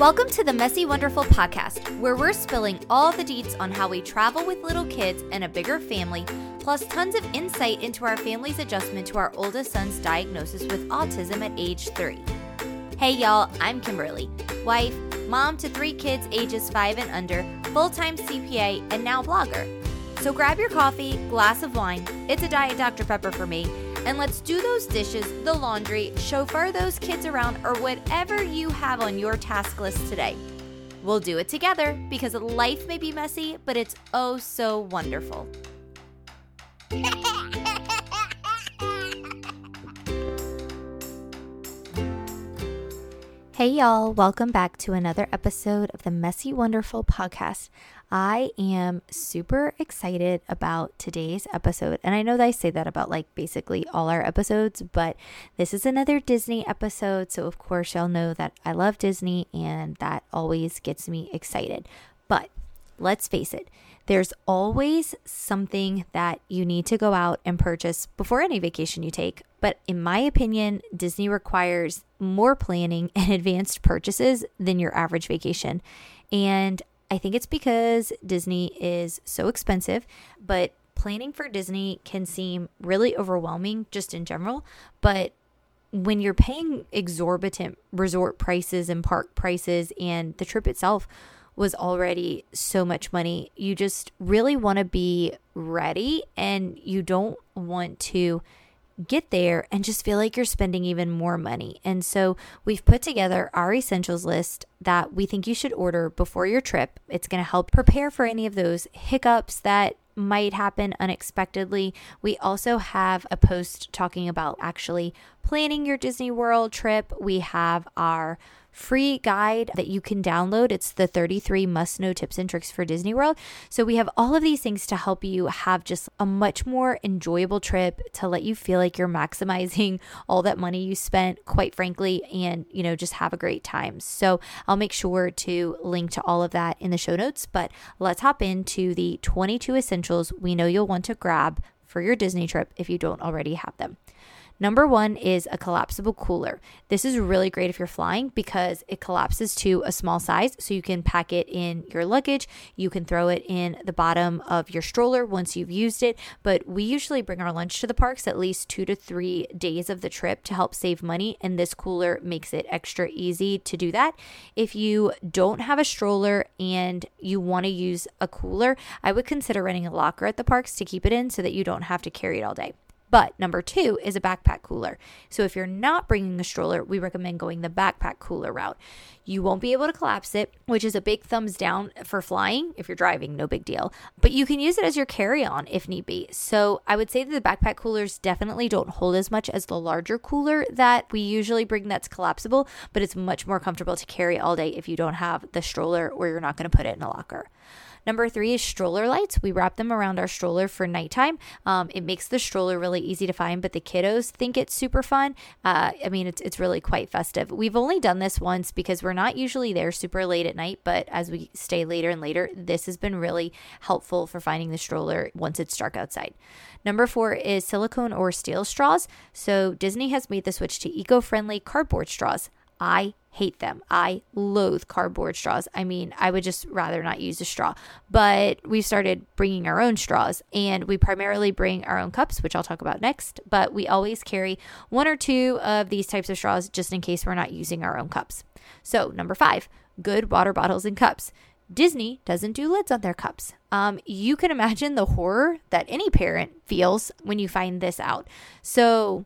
Welcome to the Messy Wonderful podcast, where we're spilling all the deets on how we travel with little kids and a bigger family, plus tons of insight into our family's adjustment to our oldest son's diagnosis with autism at age three. Hey, y'all, I'm Kimberly, wife, mom to three kids ages five and under, full time CPA, and now blogger. So grab your coffee, glass of wine, it's a Diet Dr. Pepper for me and let's do those dishes, the laundry, chauffeur those kids around, or whatever you have on your task list today. We'll do it together because life may be messy, but it's oh so wonderful. Hey, y'all, welcome back to another episode of the Messy Wonderful podcast. I am super excited about today's episode. And I know that I say that about like basically all our episodes, but this is another Disney episode. So, of course, y'all know that I love Disney and that always gets me excited. But let's face it, there's always something that you need to go out and purchase before any vacation you take. But in my opinion, Disney requires more planning and advanced purchases than your average vacation. And I think it's because Disney is so expensive, but planning for Disney can seem really overwhelming just in general. But when you're paying exorbitant resort prices and park prices, and the trip itself was already so much money, you just really want to be ready and you don't want to get there and just feel like you're spending even more money. And so we've put together our essentials list that we think you should order before your trip. It's going to help prepare for any of those hiccups that might happen unexpectedly. We also have a post talking about actually planning your Disney World trip. We have our free guide that you can download. It's the 33 must know tips and tricks for Disney World. So we have all of these things to help you have just a much more enjoyable trip to let you feel like you're maximizing all that money you spent, quite frankly, and you know, just have a great time. So I'll make sure to link to all of that in the show notes. But let's hop into the 22 essentials we know you'll want to grab for your Disney trip if you don't already have them. Number one is a collapsible cooler. This is really great if you're flying because it collapses to a small size. So you can pack it in your luggage. You can throw it in the bottom of your stroller once you've used it. But we usually bring our lunch to the parks at least two to three days of the trip to help save money. And this cooler makes it extra easy to do that. If you don't have a stroller and you want to use a cooler, I would consider renting a locker at the parks to keep it in so that you don't have to carry it all day. But number two is a backpack cooler. So if you're not bringing a stroller, we recommend going the backpack cooler route. You won't be able to collapse it, which is a big thumbs down for flying. If you're driving, no big deal. But you can use it as your carry on if need be. So I would say that the backpack coolers definitely don't hold as much as the larger cooler that we usually bring that's collapsible, but it's much more comfortable to carry all day if you don't have the stroller or you're not going to put it in a locker. Number three is stroller lights. We wrap them around our stroller for nighttime. Um, it makes the stroller really easy to find, but the kiddos think it's super fun. Uh, I mean, it's, it's really quite festive. We've only done this once because we're not usually there super late at night, but as we stay later and later, this has been really helpful for finding the stroller once it's dark outside. Number four is silicone or steel straws. So Disney has made the switch to eco friendly cardboard straws. I hate them. I loathe cardboard straws. I mean, I would just rather not use a straw. But we've started bringing our own straws and we primarily bring our own cups, which I'll talk about next. But we always carry one or two of these types of straws just in case we're not using our own cups. So, number five, good water bottles and cups. Disney doesn't do lids on their cups. Um, you can imagine the horror that any parent feels when you find this out. So,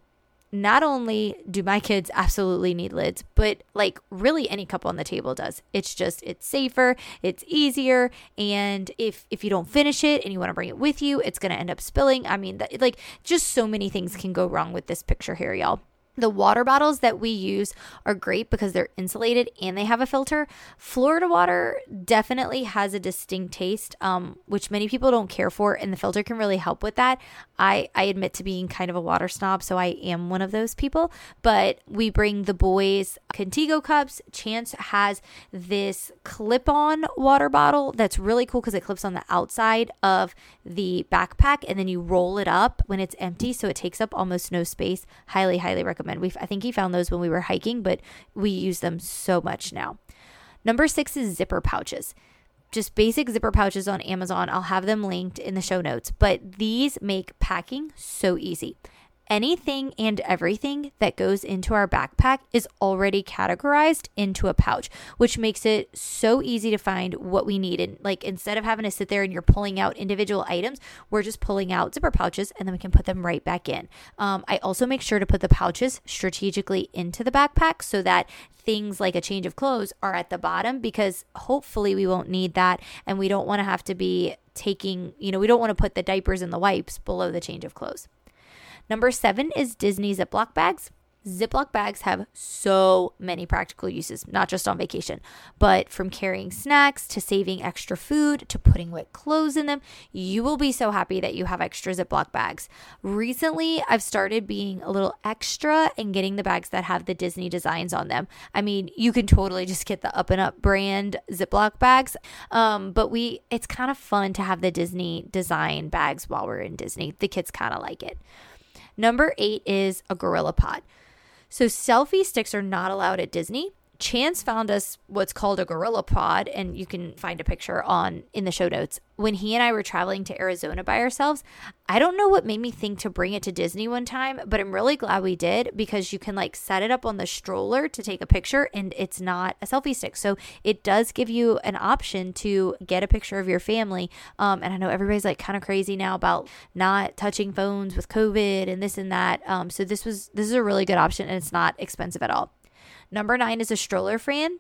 not only do my kids absolutely need lids, but like really any cup on the table does. It's just it's safer, it's easier, and if if you don't finish it and you want to bring it with you, it's going to end up spilling. I mean, that, like just so many things can go wrong with this picture here, y'all. The water bottles that we use are great because they're insulated and they have a filter. Florida water definitely has a distinct taste, um, which many people don't care for, and the filter can really help with that. I, I admit to being kind of a water snob, so I am one of those people. But we bring the boys Contigo cups. Chance has this clip on water bottle that's really cool because it clips on the outside of the backpack and then you roll it up when it's empty, so it takes up almost no space. Highly, highly recommend recommend. We I think he found those when we were hiking, but we use them so much now. Number six is zipper pouches just basic zipper pouches on Amazon. I'll have them linked in the show notes, but these make packing so easy anything and everything that goes into our backpack is already categorized into a pouch, which makes it so easy to find what we need. And like instead of having to sit there and you're pulling out individual items, we're just pulling out zipper pouches and then we can put them right back in. Um, I also make sure to put the pouches strategically into the backpack so that things like a change of clothes are at the bottom because hopefully we won't need that and we don't want to have to be taking, you know, we don't want to put the diapers and the wipes below the change of clothes. Number seven is Disney Ziploc bags. Ziploc bags have so many practical uses, not just on vacation, but from carrying snacks to saving extra food to putting wet clothes in them. You will be so happy that you have extra Ziploc bags. Recently, I've started being a little extra and getting the bags that have the Disney designs on them. I mean, you can totally just get the Up and Up brand Ziploc bags, um, but we it's kind of fun to have the Disney design bags while we're in Disney. The kids kind of like it. Number eight is a gorilla pod. So selfie sticks are not allowed at Disney. Chance found us what's called a gorilla pod, and you can find a picture on in the show notes. When he and I were traveling to Arizona by ourselves, I don't know what made me think to bring it to Disney one time, but I'm really glad we did because you can like set it up on the stroller to take a picture and it's not a selfie stick. So it does give you an option to get a picture of your family. Um, and I know everybody's like kind of crazy now about not touching phones with COVID and this and that. Um, so this was this is a really good option and it's not expensive at all. Number nine is a stroller fan.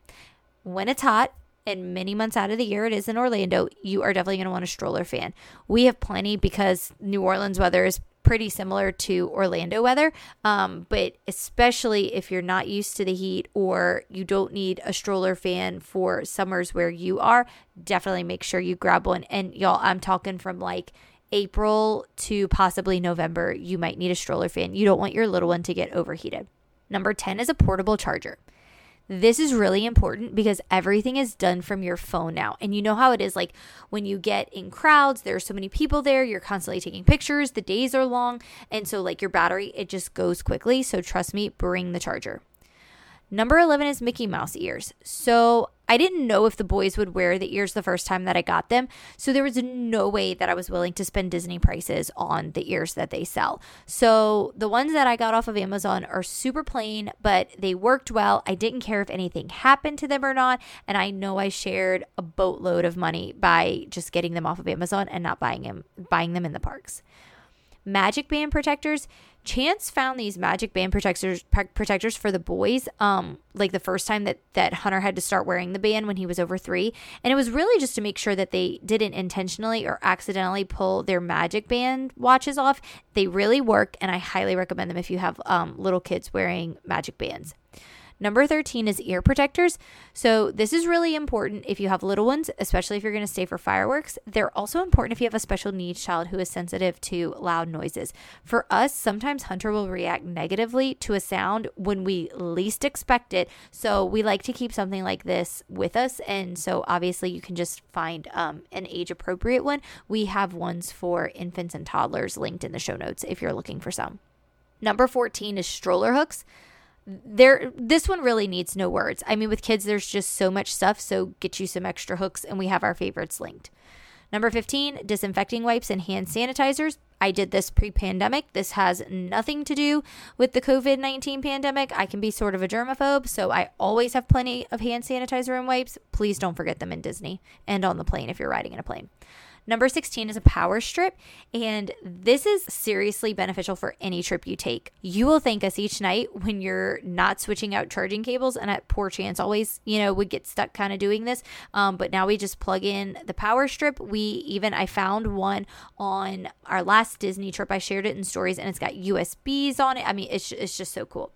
When it's hot, and many months out of the year it is in Orlando, you are definitely going to want a stroller fan. We have plenty because New Orleans weather is pretty similar to Orlando weather. Um, but especially if you're not used to the heat or you don't need a stroller fan for summers where you are, definitely make sure you grab one. And y'all, I'm talking from like April to possibly November, you might need a stroller fan. You don't want your little one to get overheated. Number 10 is a portable charger. This is really important because everything is done from your phone now. And you know how it is like when you get in crowds, there are so many people there, you're constantly taking pictures, the days are long. And so, like your battery, it just goes quickly. So, trust me, bring the charger. Number 11 is Mickey Mouse ears. So I didn't know if the boys would wear the ears the first time that I got them. So there was no way that I was willing to spend Disney prices on the ears that they sell. So the ones that I got off of Amazon are super plain, but they worked well. I didn't care if anything happened to them or not. And I know I shared a boatload of money by just getting them off of Amazon and not buying them, buying them in the parks. Magic band protectors Chance found these magic band protectors protectors for the boys um like the first time that that Hunter had to start wearing the band when he was over 3 and it was really just to make sure that they didn't intentionally or accidentally pull their magic band watches off. They really work and I highly recommend them if you have um, little kids wearing magic bands. Number 13 is ear protectors. So, this is really important if you have little ones, especially if you're going to stay for fireworks. They're also important if you have a special needs child who is sensitive to loud noises. For us, sometimes Hunter will react negatively to a sound when we least expect it. So, we like to keep something like this with us. And so, obviously, you can just find um, an age appropriate one. We have ones for infants and toddlers linked in the show notes if you're looking for some. Number 14 is stroller hooks there this one really needs no words. I mean with kids there's just so much stuff, so get you some extra hooks and we have our favorites linked. Number 15, disinfecting wipes and hand sanitizers. I did this pre pandemic. This has nothing to do with the COVID 19 pandemic. I can be sort of a germaphobe, so I always have plenty of hand sanitizer and wipes. Please don't forget them in Disney and on the plane if you're riding in a plane. Number 16 is a power strip, and this is seriously beneficial for any trip you take. You will thank us each night when you're not switching out charging cables, and at poor Chance always, you know, would get stuck kind of doing this. Um, but now we just plug in the power strip. We even, I found one on our last Disney trip. I shared it in stories, and it's got USBs on it. I mean, it's, it's just so cool.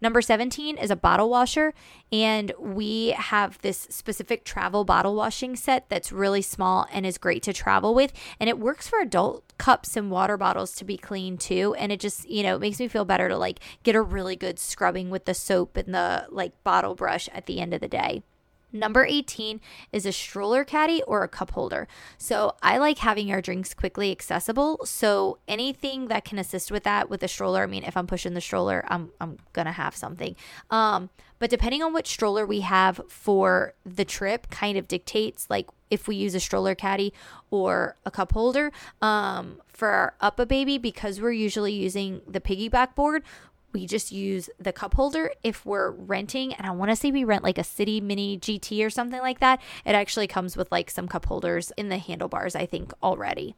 Number 17 is a bottle washer, and we have this specific travel bottle washing set that's really small and is great to travel with. And it works for adult cups and water bottles to be clean too. And it just, you know, it makes me feel better to like get a really good scrubbing with the soap and the like bottle brush at the end of the day. Number 18 is a stroller caddy or a cup holder. So I like having our drinks quickly accessible. So anything that can assist with that with the stroller, I mean, if I'm pushing the stroller, I'm, I'm going to have something. Um, but depending on which stroller we have for the trip, kind of dictates like if we use a stroller caddy or a cup holder. Um, for our UPPAbaby because we're usually using the piggyback board, we just use the cup holder. If we're renting and i want to say we rent like a city mini gt or something like that it actually comes with like some cup holders in the handlebars i think already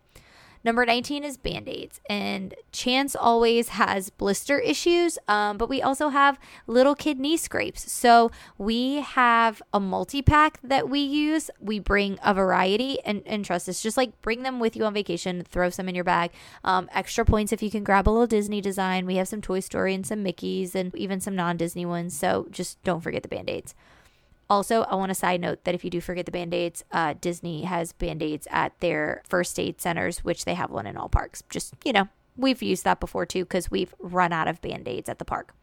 Number 19 is band aids. And Chance always has blister issues, um, but we also have little kid knee scrapes. So we have a multi pack that we use. We bring a variety and, and trust us, just like bring them with you on vacation, throw some in your bag. Um, extra points if you can grab a little Disney design. We have some Toy Story and some Mickey's and even some non Disney ones. So just don't forget the band aids. Also, I want to side note that if you do forget the band aids, uh, Disney has band aids at their first aid centers, which they have one in all parks. Just, you know, we've used that before too because we've run out of band aids at the park.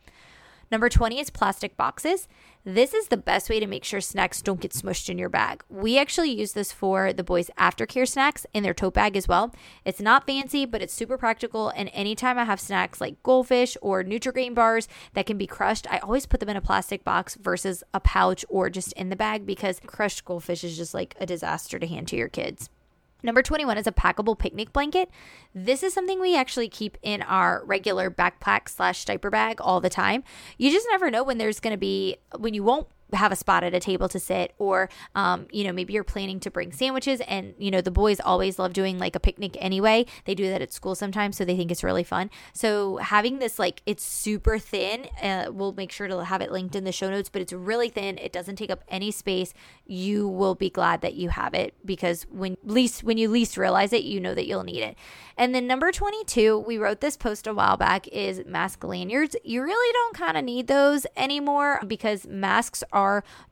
Number 20 is plastic boxes. This is the best way to make sure snacks don't get smushed in your bag. We actually use this for the boys' aftercare snacks in their tote bag as well. It's not fancy, but it's super practical. And anytime I have snacks like goldfish or Nutrigrain bars that can be crushed, I always put them in a plastic box versus a pouch or just in the bag because crushed goldfish is just like a disaster to hand to your kids. Number 21 is a packable picnic blanket. This is something we actually keep in our regular backpack slash diaper bag all the time. You just never know when there's going to be, when you won't have a spot at a table to sit or um, you know maybe you're planning to bring sandwiches and you know the boys always love doing like a picnic anyway. They do that at school sometimes so they think it's really fun. So having this like it's super thin uh, we'll make sure to have it linked in the show notes but it's really thin. It doesn't take up any space. You will be glad that you have it because when least when you least realize it you know that you'll need it. And then number 22 we wrote this post a while back is mask lanyards. You really don't kind of need those anymore because masks are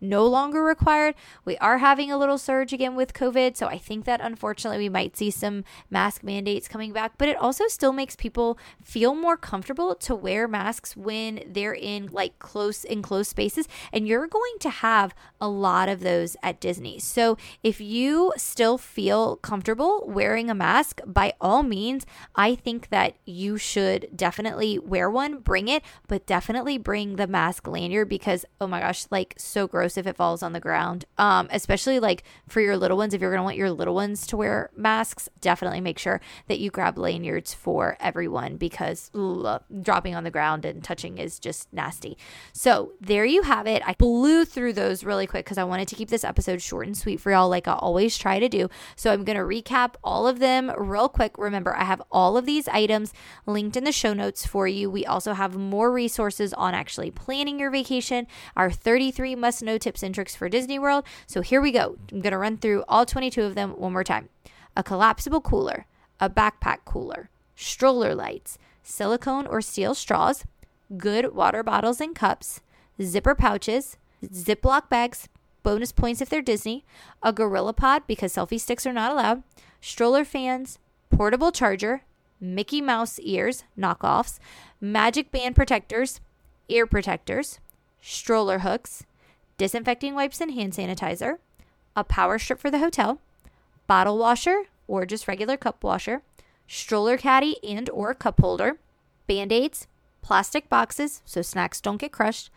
no longer required. We are having a little surge again with COVID. So I think that unfortunately we might see some mask mandates coming back, but it also still makes people feel more comfortable to wear masks when they're in like close enclosed spaces. And you're going to have a lot of those at Disney. So if you still feel comfortable wearing a mask, by all means, I think that you should definitely wear one, bring it, but definitely bring the mask lanyard because, oh my gosh, like so gross if it falls on the ground. Um, especially like for your little ones, if you're gonna want your little ones to wear masks, definitely make sure that you grab lanyards for everyone because ugh, dropping on the ground and touching is just nasty. So there you have it. I blew through those really quick because I wanted to keep this episode short and sweet for y'all, like I always try to do. So I'm gonna recap all of them real quick. Remember, I have all of these items linked in the show notes for you. We also have more resources on actually planning your vacation. Our 33 must know tips and tricks for Disney World. So here we go. I'm going to run through all 22 of them one more time a collapsible cooler, a backpack cooler, stroller lights, silicone or steel straws, good water bottles and cups, zipper pouches, Ziploc bags, bonus points if they're Disney, a Gorilla Pod because selfie sticks are not allowed, stroller fans, portable charger, Mickey Mouse ears, knockoffs, magic band protectors, ear protectors, stroller hooks, disinfecting wipes and hand sanitizer, a power strip for the hotel, bottle washer or just regular cup washer, stroller caddy and or cup holder, band-aids, plastic boxes so snacks don't get crushed,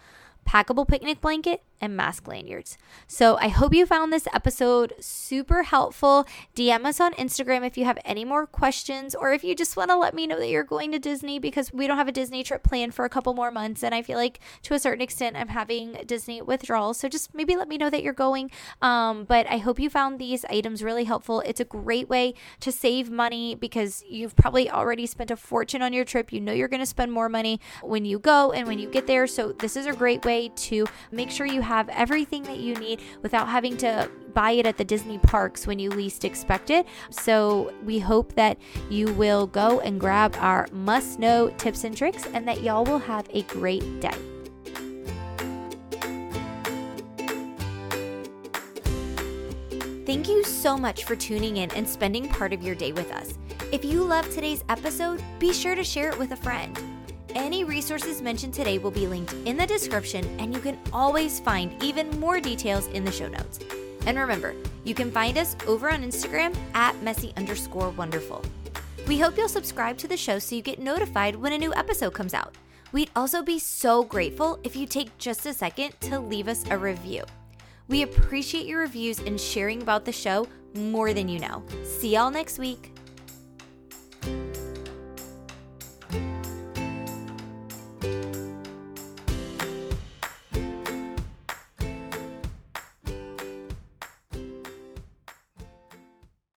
packable picnic blanket, and mask lanyards. So I hope you found this episode super helpful. DM us on Instagram if you have any more questions or if you just want to let me know that you're going to Disney because we don't have a Disney trip planned for a couple more months. And I feel like to a certain extent, I'm having Disney withdrawals. So just maybe let me know that you're going. Um, but I hope you found these items really helpful. It's a great way to save money because you've probably already spent a fortune on your trip. You know you're going to spend more money when you go and when you get there. So this is a great way to make sure you have everything that you need without having to buy it at the Disney parks when you least expect it. So we hope that you will go and grab our must know tips and tricks and that y'all will have a great day. Thank you so much for tuning in and spending part of your day with us. If you loved today's episode, be sure to share it with a friend. Any resources mentioned today will be linked in the description, and you can always find even more details in the show notes. And remember, you can find us over on Instagram at messy underscore wonderful. We hope you'll subscribe to the show so you get notified when a new episode comes out. We'd also be so grateful if you take just a second to leave us a review. We appreciate your reviews and sharing about the show more than you know. See y'all next week.